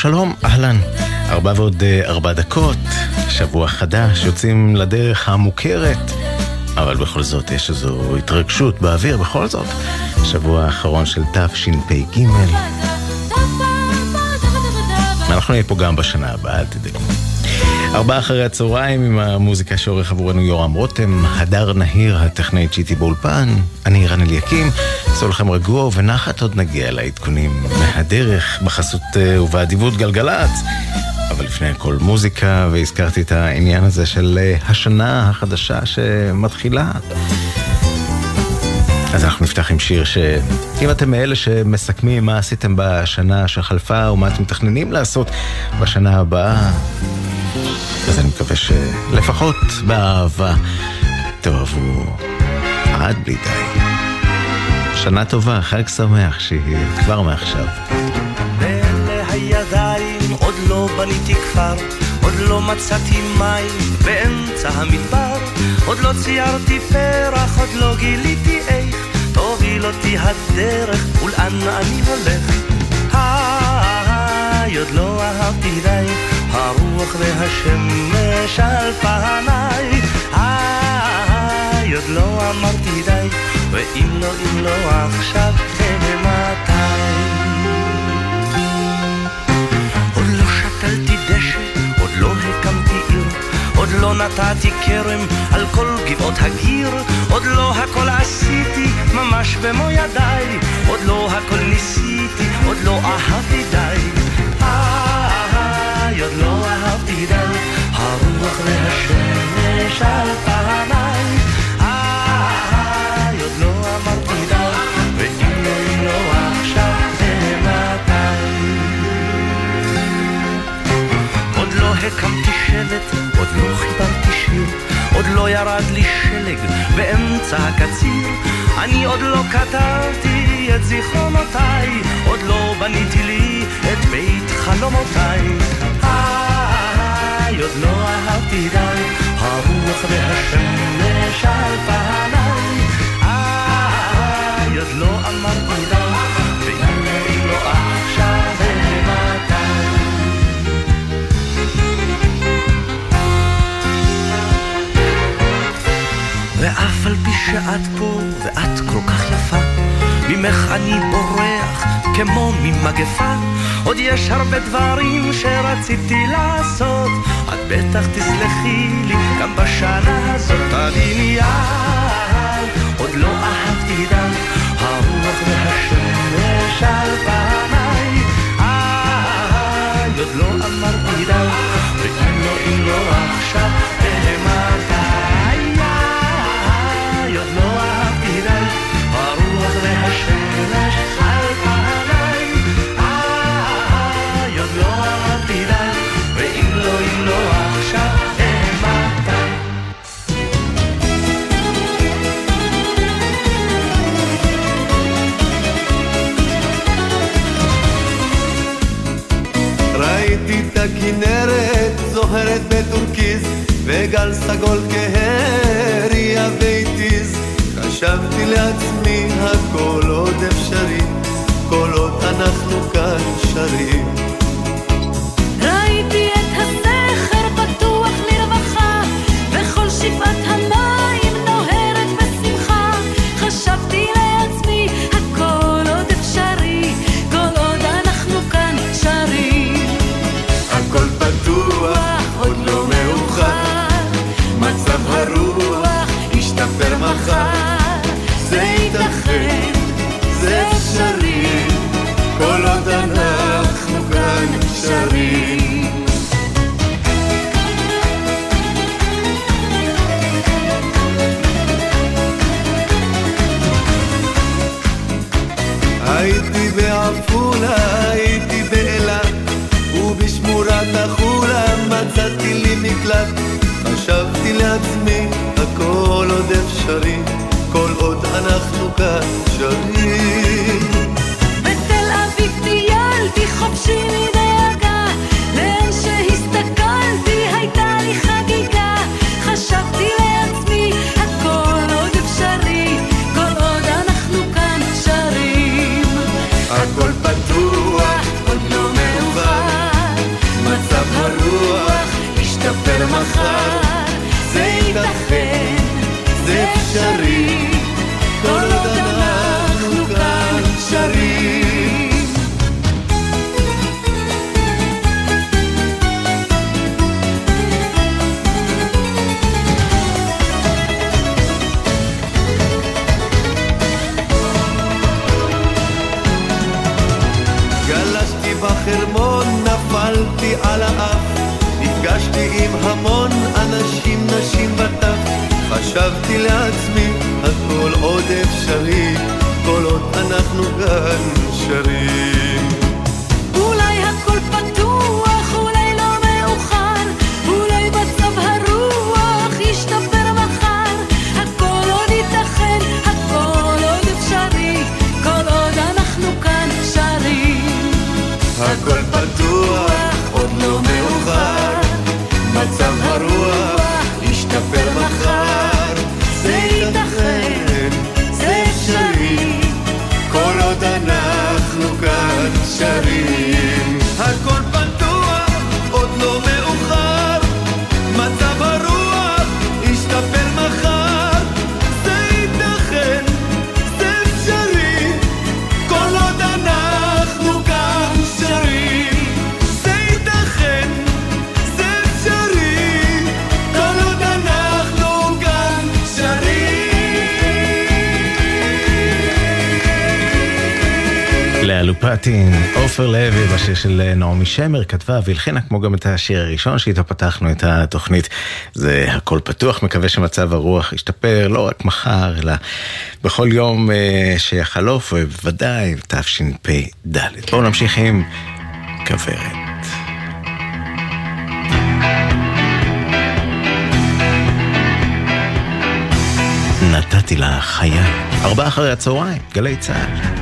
שלום אהלן. ארבע ועוד אה, ארבע דקות, שבוע חדש, יוצאים לדרך המוכרת, אבל בכל זאת יש איזו התרגשות באוויר, בכל זאת. שבוע האחרון של תשפ"ג. אנחנו נהיה פה גם בשנה הבאה, אל תדאגו. ארבעה אחרי הצהריים עם המוזיקה שעורך עבורנו יורם רותם, הדר נהיר, הטכנאית שיטי באולפן, אני רן אליקים, עשו לכם רגוע ובנחת עוד נגיע לעדכונים מהדרך, בחסות אה, ובאדיבות גלגלצ. אבל לפני הכל מוזיקה, והזכרתי את העניין הזה של אה, השנה החדשה שמתחילה. אז אנחנו נפתח עם שיר שאם אתם מאלה שמסכמים מה עשיתם בשנה שחלפה ומה אתם מתכננים לעשות בשנה הבאה, אז אני מקווה שלפחות באהבה תאהבו עד בלי די. שנה טובה, חג שמח, שיהיה כבר מעכשיו. הידיים עוד לא בניתי כפר, עוד לא מצאתי מים באמצע המדבר, עוד לא ציירתי פרח, עוד לא גיליתי איך תוביל אותי הדרך ולאן אני הולך. היי, ואם לא, אם לא עכשיו, מתי? עוד לא שתלתי דשא, עוד לא הקמתי עיר, עוד לא נתתי כרם על כל גבעות הגיר, עוד לא הכל עשיתי ממש במו ידיי, עוד לא הכל ניסיתי, עוד לא אהבתי די. עוד לא אהבתי די, הרוח והשמש על פניי. באמצע הקציר. אני עוד לא כתבתי את זיכרונותיי, עוד לא בניתי לי את בית חלומותיי. איי, עוד לא אהבתי די, הרוח והשמש על פניי. איי, עוד לא אמרתי שאת פה ואת כל כך יפה, ממך אני בורח כמו ממגפה. עוד יש הרבה דברים שרציתי לעשות, את בטח תסלחי לי גם בשנה הזאת. תביני יד, עוד לא אהבתי די, הרוח והשמש על פניי. איי, עוד לא אמרתי די, ואם לא, אם לא עכשיו, עופר לוי בשיר של אה, נעמי שמר כתבה והלחינה כמו גם את השיר הראשון שאיתו פתחנו את התוכנית. זה הכל פתוח, מקווה שמצב הרוח ישתפר לא רק מחר, אלא בכל יום אה, שיחלוף, ובוודאי תשפ"ד. בואו נמשיך עם כוורת. נתתי לה חיה. ארבעה אחרי הצהריים, גלי צה"ל.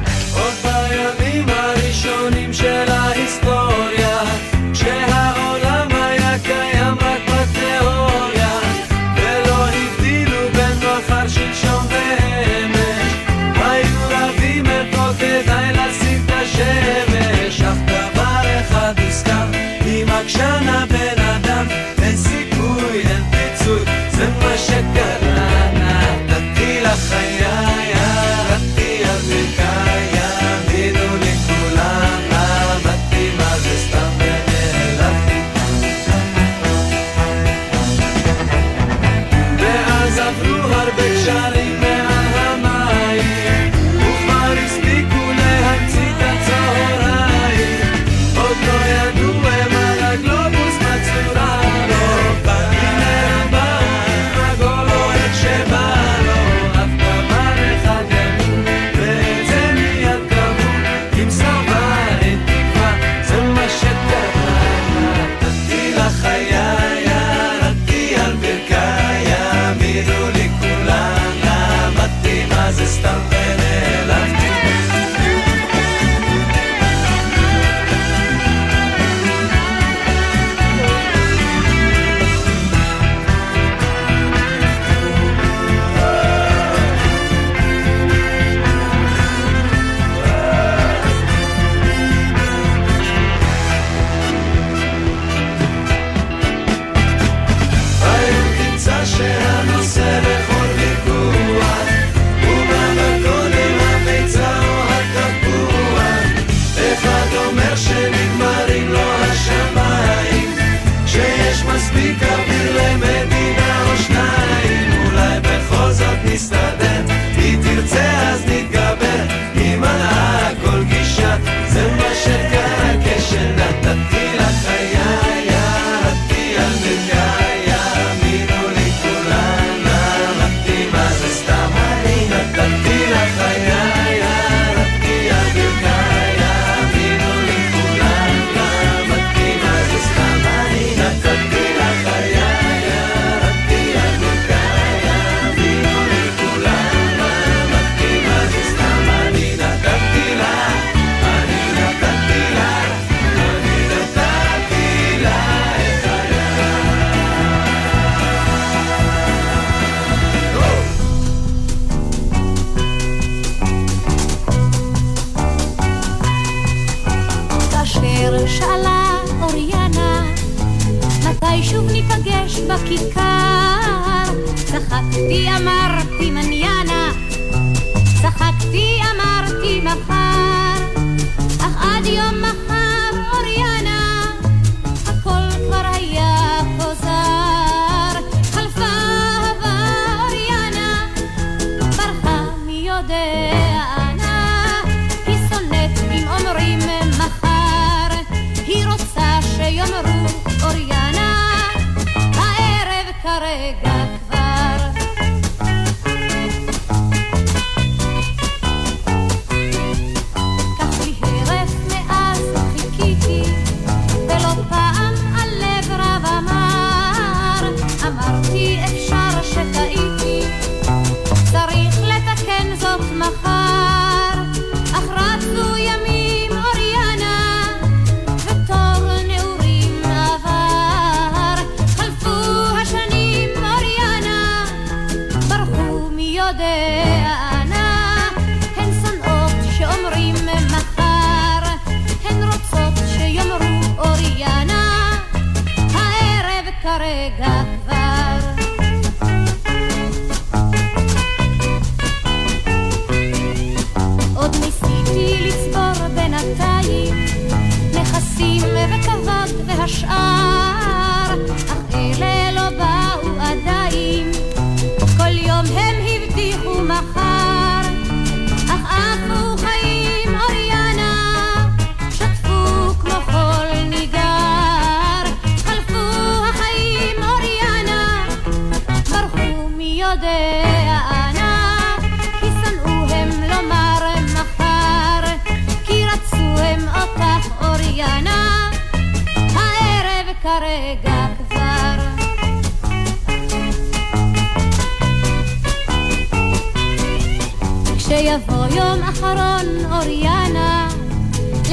יום אחרון אוריאנה,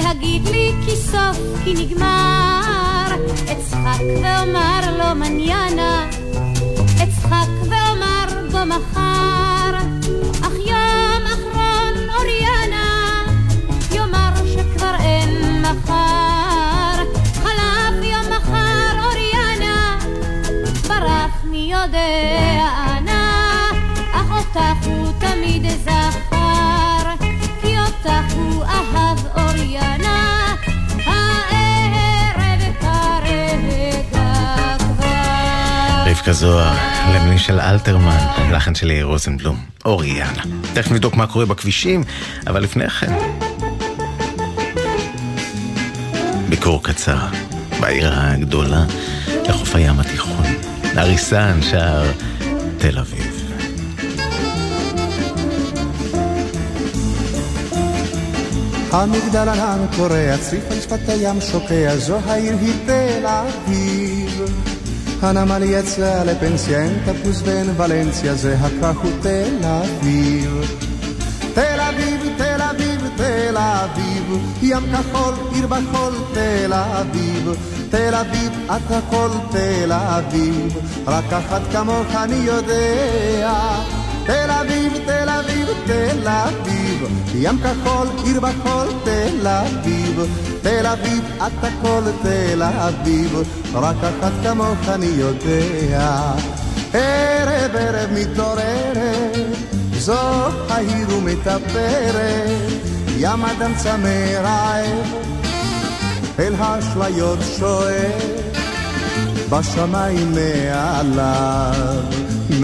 להגיד לי כי סוף כי נגמר, אצחק ואומר לו מניאנה, אצחק ואומר בו מחר, אך יום אחרון אוריאנה, יאמר שכבר אין מחר, חלף יום מחר אוריאנה, ברח מי יודע אנה, אך אותך הוא תמיד זכר, אותך הוא. רבקה זוהר, למילים של אלתרמן, לחן של יאיר רוזנבלום, אוריאנה. תכף נבדוק מה קורה בכבישים, אבל לפני כן... ביקור קצר בעיר הגדולה לחוף הים התיכון. אריסן, שער תל אביב. המגדל ענן קורע, צריף על שפת הים שוקע, זו העיר היא תל אביב. הנמל יצא לפנסיה, אין תפוס ואין ולנסיה, זה הכך הוא תל אביב. תל אביב, תל אביב, תל אביב, ים כחול, עיר בחול, תל אביב. תל אביב, את הכל תל אביב, רק אחת כמוך אני יודע. תל אביב, תל אביב, תל אביב, ים כחול, עיר בחול, תל אביב. תל אביב, את הכל תל אביב, רק אחת כמוך אני יודע. ערב ערב מתעוררת, זו העיר ומטפרת, ים אדם צמא רעב, אל האשליות שואף. בשמיים מעליו,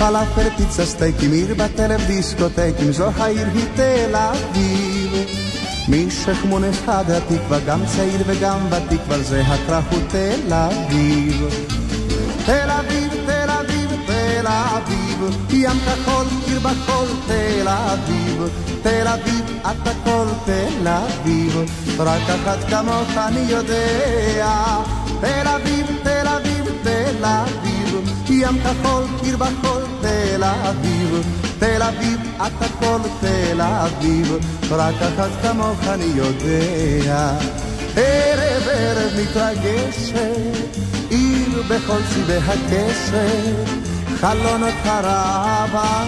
פלאפל, פיצה סטייקים, עיר בטלב דיסקוטקים, זו העיר היא תל אביב. משכמון אחד התקווה, גם צעיר וגם ותיק, אבל זה הכרך הוא תל אביב. תל אביב, תל אביב, תל אביב, ים כחול, עיר בחול, תל אביב. תל אביב, את הכל תל אביב, רק אחת כמוך אני יודע. תל אביב, תל אביב, תל אביב, ים כחול, עיר בחול, תל אביב. תל אביב, את הכל תל אביב, רק אחת כמוך אני יודע. ערב ערב מתרגשת, עיר בכל צבעי הקשת, חלונות הרבה,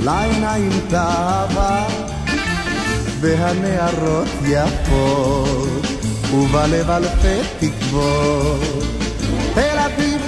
לעיניים תאווה, והנערות יפות, ובלב אלפי תקוות. תל אביב,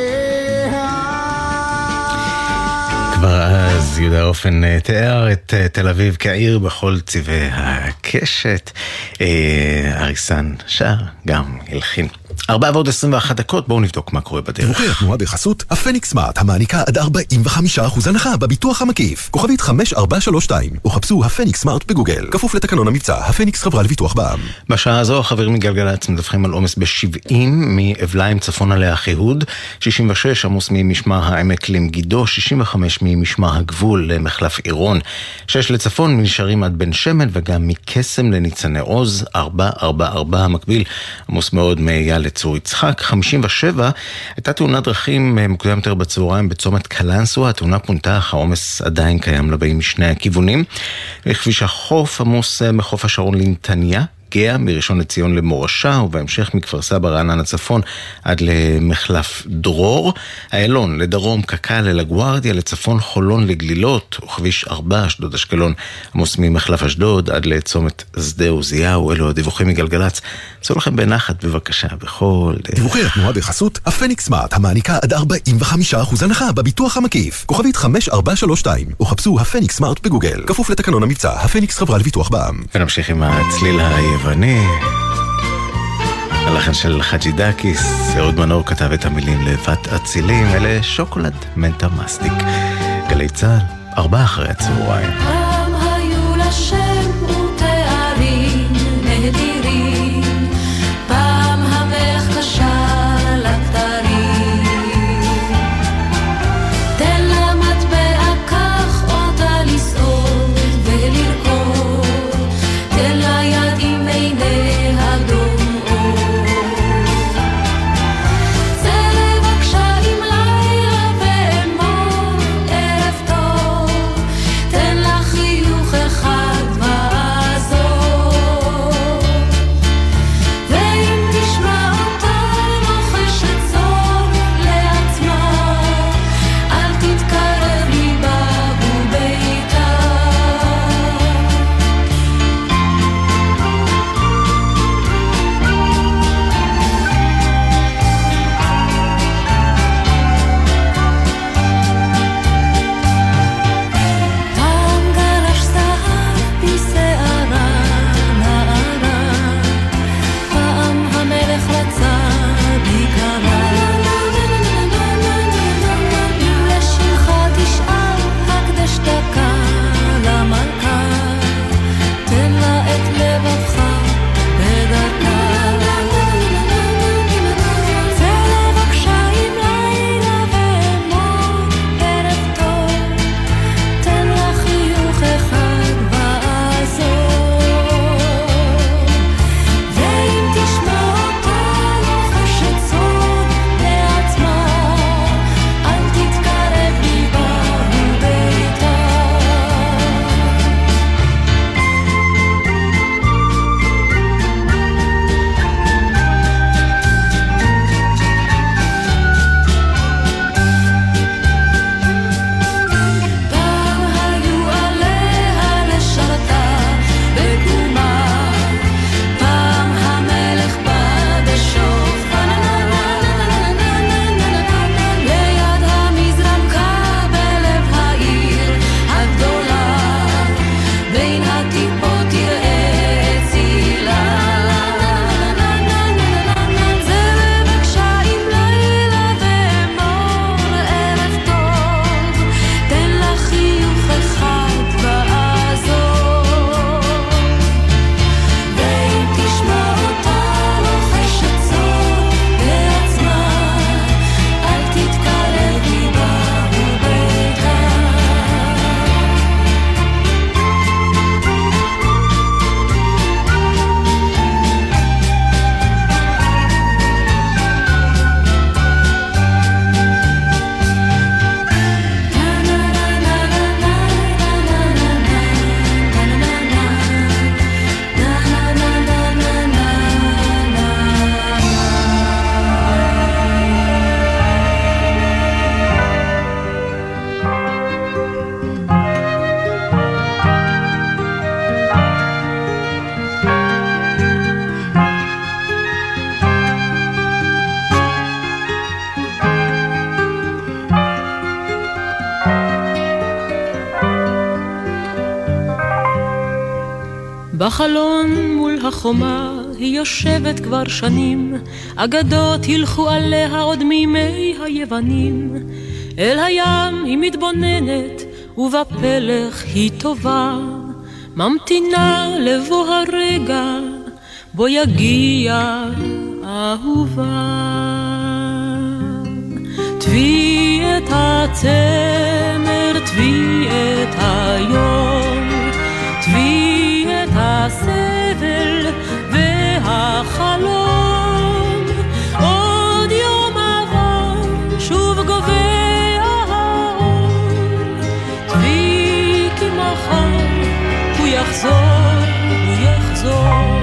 כבר אז יהודה אופן אה, תיאר את אה, תל אביב כעיר בכל צבעי הקשת. אה, אריסן שר, גם הלחין. ארבע ועוד 21 דקות, בואו נבדוק מה קורה בדרך. דיווחי התנועה בחסות הפניקס סמארט, המעניקה עד 45% הנחה בביטוח המקיף. כוכבית 5432, או חפשו הפניקס סמארט בגוגל. כפוף לתקנון המבצע, הפניקס חברה לביטוח בע"מ. בשעה הזו החברים מגלגלצ מדווחים על עומס ב-70 מאבליים צפונה לאחיהוד, 66 עמוס ממשמר העמק למגידו, 65 ממשמר הגבול למחלף עירון, 6 לצפון מנשארים עד בן שמן וגם מקסם לניצני עוז, 444 המקביל עמוס מאוד מאייל לצור יצחק, 57 הייתה תאונת דרכים אה, מוקדם יותר בצהריים בצומת קלנסווה, התאונה פונתה אך העומס עדיין קיים לבאים משני הכיוונים. בכביש החוף עמוס אה, מחוף השרון לנתניה. גאה מראשון לציון למורשה ובהמשך מכפר סבא רעננה צפון עד למחלף דרור. איילון לדרום קק"ל אל הגוארדיה, לצפון חולון לגלילות וכביש 4 אשדוד אשקלון עמוס ממחלף אשדוד עד לצומת שדה עוזיהו. אלו הדיווחים מגלגלצ. צאו לכם בנחת בבקשה בכל דרך. דיווחי התנועה בחסות הפניקס סמארט, המעניקה עד 45% הנחה בביטוח המקיף. כוכבית 5432, או חפשו הפניקס סמארט בגוגל. כפוף לתקנון המבצע, הפניקס חברה לביטוח בע"מ. ונמשיך עם הצליל היווני. הלחן של חאג'י דאקיס, אהוד מנור כתב את המילים לבת אצילים, אלה שוקולד מנטה מסטיק. גלי צה"ל, ארבעה אחרי הצהריים. בחלון מול החומה היא יושבת כבר שנים, אגדות הילכו עליה עוד מימי היוונים. אל הים היא מתבוננת, ובפלך היא טובה, ממתינה לבוא הרגע, בו יגיע אהובה. תבי את הצמר, תבי את היום, יחזור, הוא יחזור.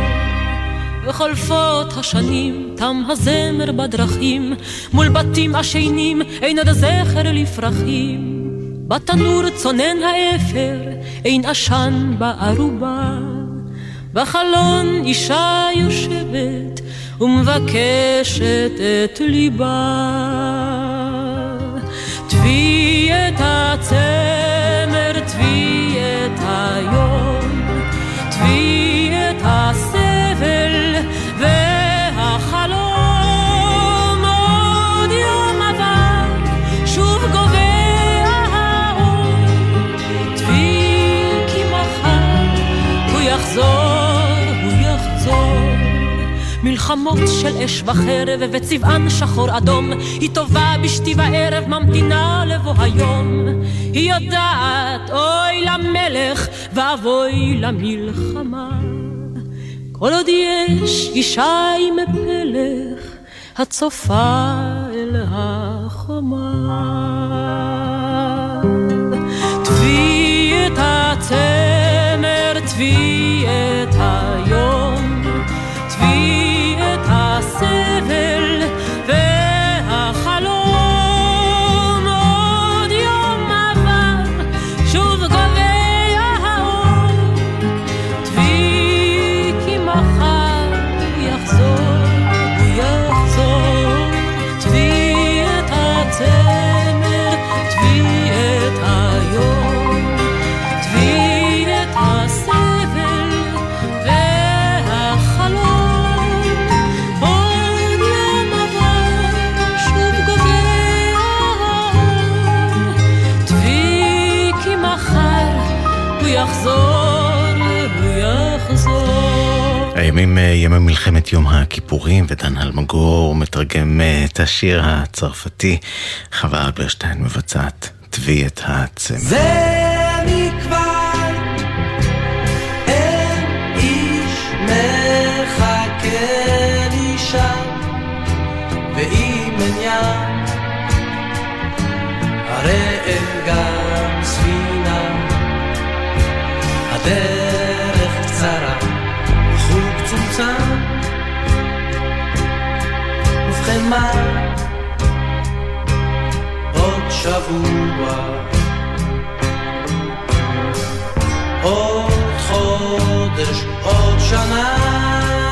וחולפות השנים, תם הזמר בדרכים, מול בתים עשנים, אין עוד זכר לפרחים. בתנור צונן האפר, אין עשן בערובה. בחלון אישה יושבת ומבקשת את ליבה. תבי מלחמות של אש וחרב וצבען שחור אדום. היא טובה בשתי וערב ממתינה לבוא היום. היא יודעת אוי למלך ואבוי למלחמה. כל עוד יש אישה עם פלך הצופה אל החומה. תבי את הצמר, תבי את הימים אה, ימי מלחמת יום הכיפורים, ודן אלמגור מתרגם אה, את השיר הצרפתי. חווה אלברשטיין מבצעת תבי את הצמר. זה מכבר אין איש מחכה לי ואם אין הרי אין גם ספינה הדרך צומצם ובכן מה? עוד שבוע. עוד חודש, עוד שנה.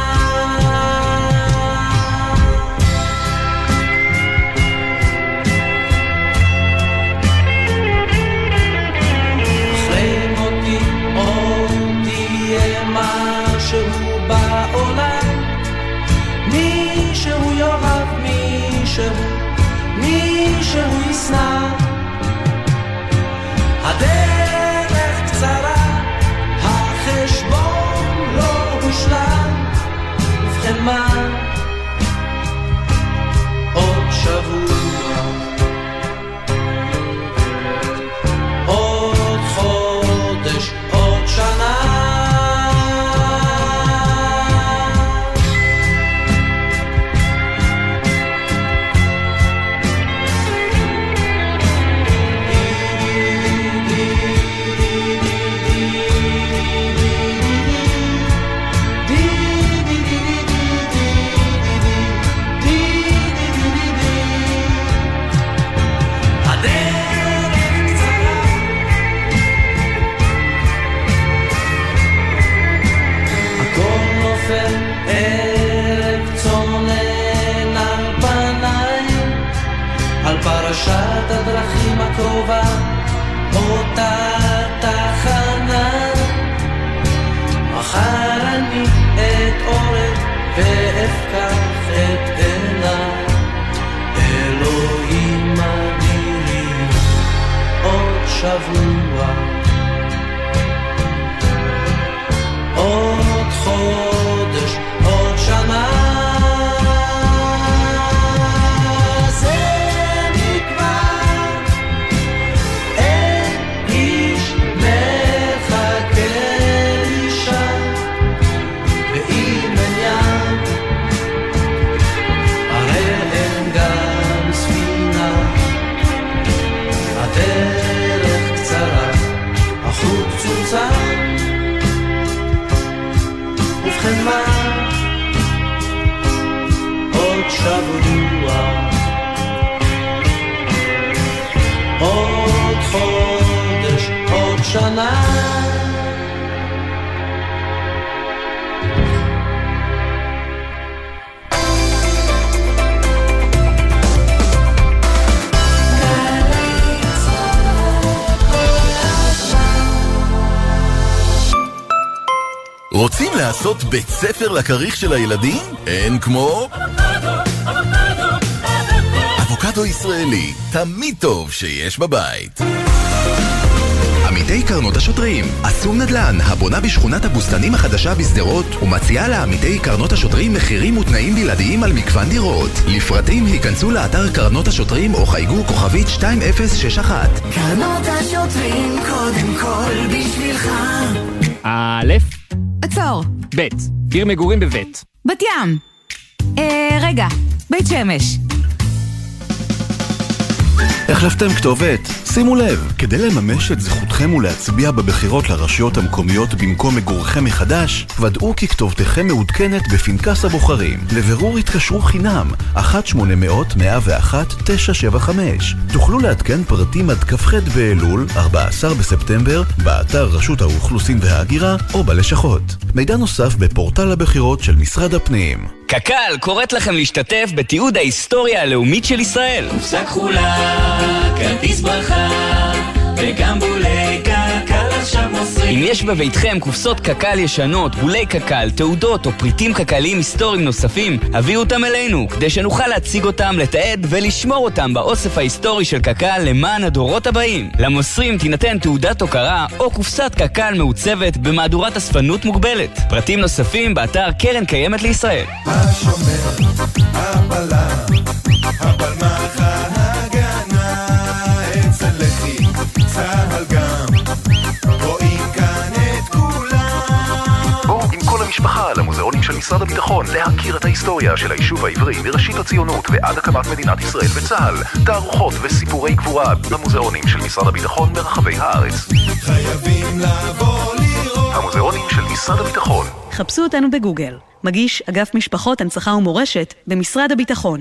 לעשות בית ספר לכריך של הילדים? אין כמו... אבוקדו ישראלי, תמיד טוב שיש בבית. עמיתי קרנות השוטרים, אסום נדל"ן, הבונה בשכונת הבוסתנים החדשה בשדרות, ומציעה לעמיתי קרנות השוטרים מחירים ותנאים בלעדיים על מגוון דירות. לפרטים היכנסו לאתר קרנות השוטרים או חייגו כוכבית 2061. קרנות השוטרים קודם כל בשבילך. א', עצור. ב', עיר מגורים בבית. בת ים. אה, רגע, בית שמש. החלפתם כתובת? שימו לב, כדי לממש את זכותכם ולהצביע בבחירות לרשויות המקומיות במקום מגורכם מחדש, ודאו כי כתובתכם מעודכנת בפנקס הבוחרים. לבירור התקשרו חינם, 1-800-101-975. תוכלו לעדכן פרטים עד כ"ח באלול, 14 בספטמבר, באתר רשות האוכלוסין וההגירה או בלשכות. מידע נוסף בפורטל הבחירות של משרד הפנים. קק"ל קוראת לכם להשתתף בתיעוד ההיסטוריה הלאומית של ישראל. קופסה כחולה, כרטיס ברכה, וגם בולי קק"ל עכשיו מוסרים. אם יש בביתכם קופסות קק"ל ישנות, בולי קק"ל, תעודות או פריטים קק"ליים היסטוריים נוספים, הביאו אותם אלינו, כדי שנוכל להציג אותם, לתעד ולשמור אותם באוסף ההיסטורי של קק"ל למען הדורות הבאים. למוסרים תינתן תעודת הוקרה או קופסת קק"ל מעוצבת במהדורת אספנות מוגבלת. פרטים נוספים באתר קרן קיימת לישראל. השומר, הבלם, הבלמח המשפחה למוזיאונים של משרד הביטחון להכיר את ההיסטוריה של היישוב העברי מראשית הציונות ועד הקמת מדינת ישראל וצה"ל. תערוכות וסיפורי גבורה במוזיאונים של משרד הביטחון ברחבי הארץ. חייבים לבוא לראות. המוזיאונים של משרד הביטחון. חפשו אותנו בגוגל. מגיש אגף משפחות, הנצחה ומורשת במשרד הביטחון.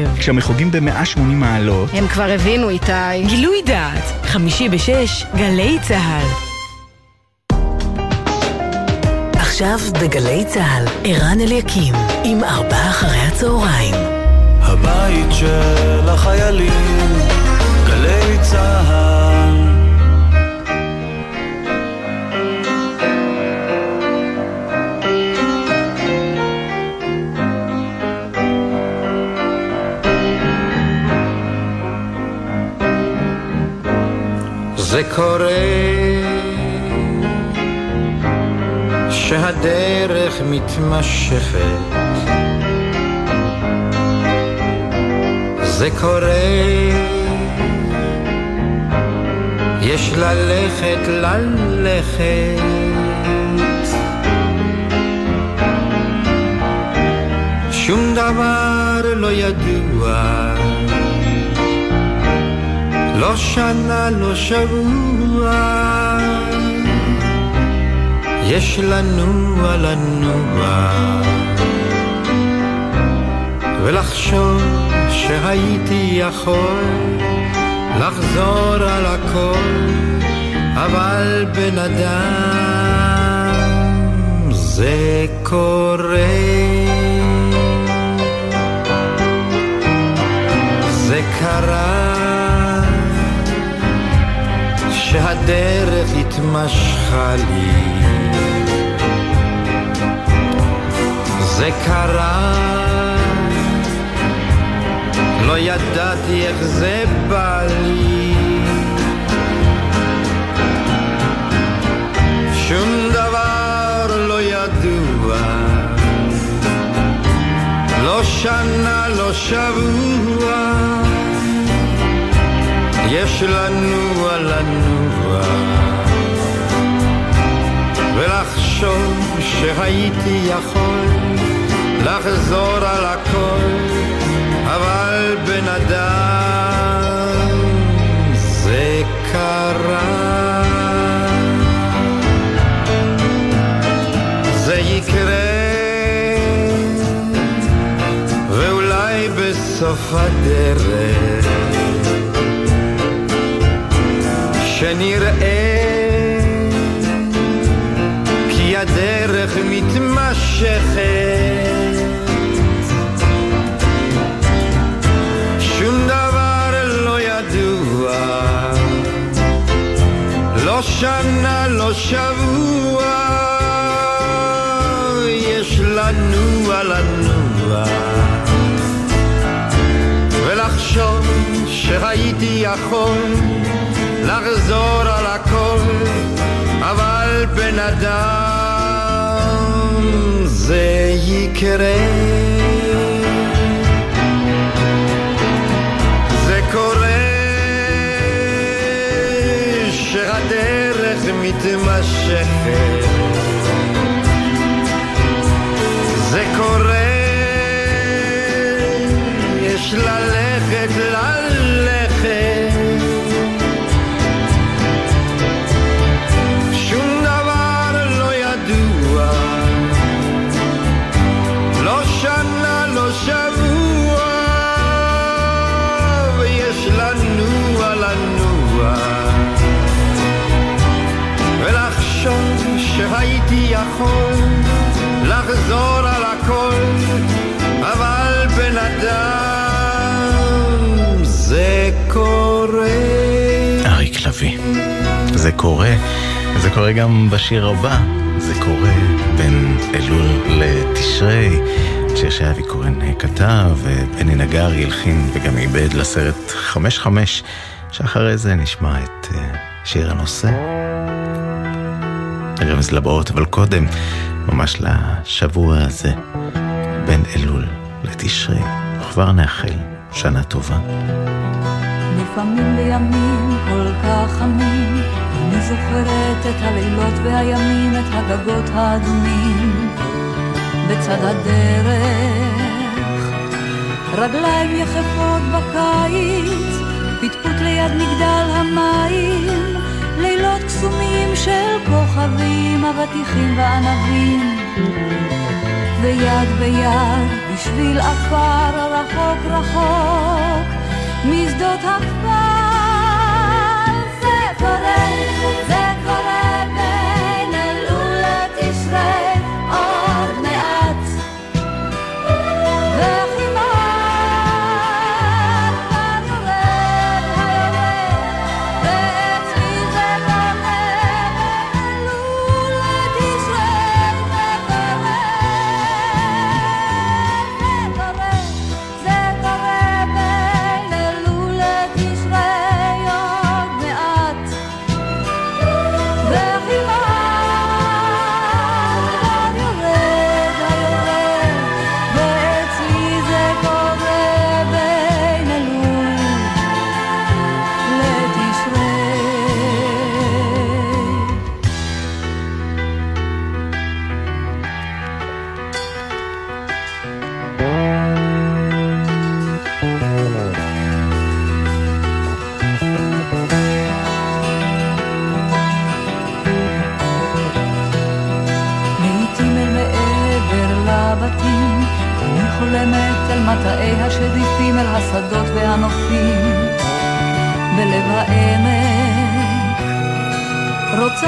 כשהם חוגגים ב-180 מעלות. הם כבר הבינו, איתי. גילוי דעת, חמישי בשש, גלי צה"ל. עכשיו בגלי צה"ל, ערן אליקים, עם ארבעה אחרי הצהריים. הבית של החיילים, גלי צה"ל. זה קורה שהדרך מתמשכת. זה קורה יש ללכת ללכת. שום דבר לא ידוע לא שנה, לא שבוע, יש לנוע לנוע, ולחשוב שהייתי יכול לחזור על הכל, אבל בן אדם זה קורה. זה קרה שהדרך התמשכה לי. זה קרה. לא ידעתי איך זה בא לי. שום דבר לא ידוע. שנה, לא שבוע, יש לנוע לנוע, ולחשוב שהייתי יכול לחזור על הכל, אבל בן אדם זה קרה. זה יקרה, ואולי בסוף הדרך, שנראה כי הדרך מתמשכת. שום דבר לא ידוע, לא שנה, לא שבוע, יש לנוע לנוע, ולחשוב שהייתי יכול לחזור על הכל, אבל בן אדם זה יקרה. זה קורה שהדרך מתמשכת. זה קורה, יש ללכת, ללכת. יכול לחזור על הכל, אבל בן אדם זה קורה. אריק לביא. זה קורה, זה קורה גם בשיר הבא, זה קורה בין אלול לתשרי, שיר שאבי כהן כתב, ובני נגר הלחין וגם איבד לסרט חמש חמש, שאחרי זה נשמע את אה, שיר הנושא. רמז לבאות, אבל קודם, ממש לשבוע הזה, בין אלול לתשרי, כבר נאחל שנה טובה. לפעמים בימים כל כך חמים, אני זוכרת את הלילות והימים, את הגגות האדומים בצד הדרך. רגליים יחפות בקיץ, פטפוט ליד מגדל המים, לילות קסומים של כוכבים, אבטיחים וענבים. ויד ביד, בשביל עפר רחוק רחוק, משדות הכפר.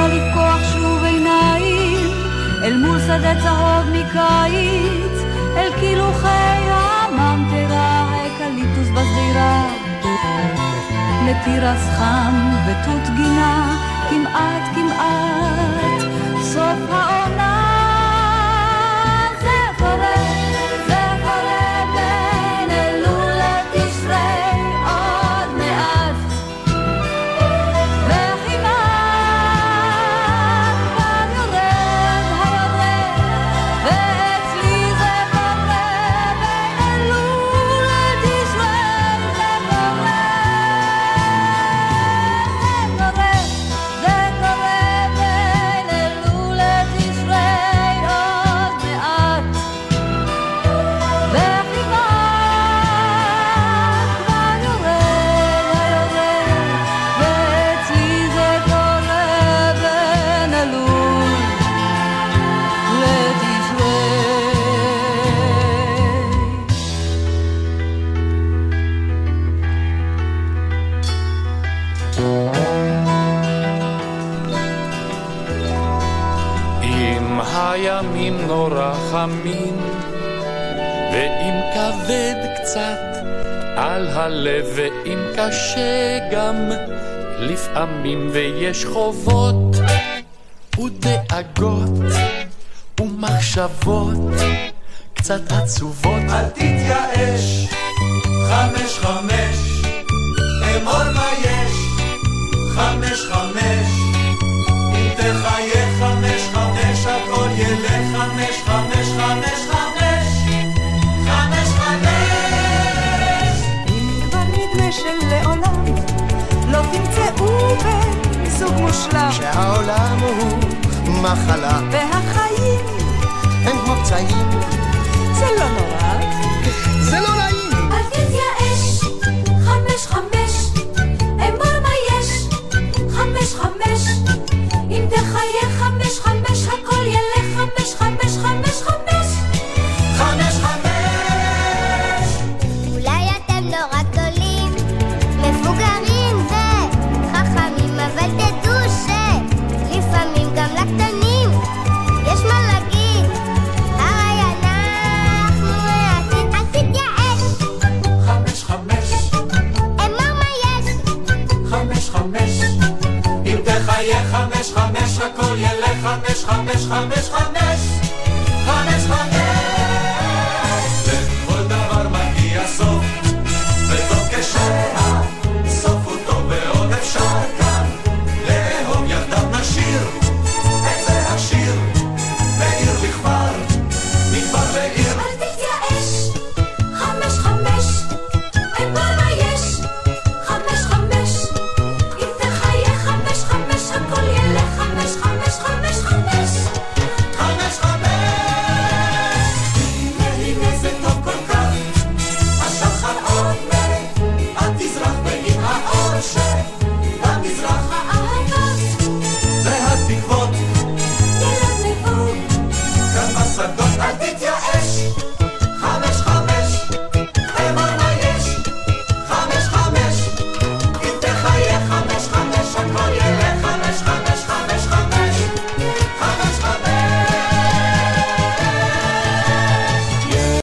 רוצה לפקוח שוב עיניים, אל מול שדה צהוב מקיץ, אל קילוחי הממטרה, האקליפטוס בשדרה. לתירס חם ותות גינה, כמעט כמעט סוף העונה. אם הימים נורא חמים, ואם כבד קצת על הלב, ואם קשה גם לפעמים, ויש חובות ודאגות ומחשבות קצת עצובות. אל תתייאש, חמש חמש, אמור מה יש, חמש חמש, אם הכל לא שהעולם הוא מחלה, והחיים הם כמו פצעים, זה לא נורא. תחיה חמש חמש, הכל ילך חמש חמש, חמש חמש.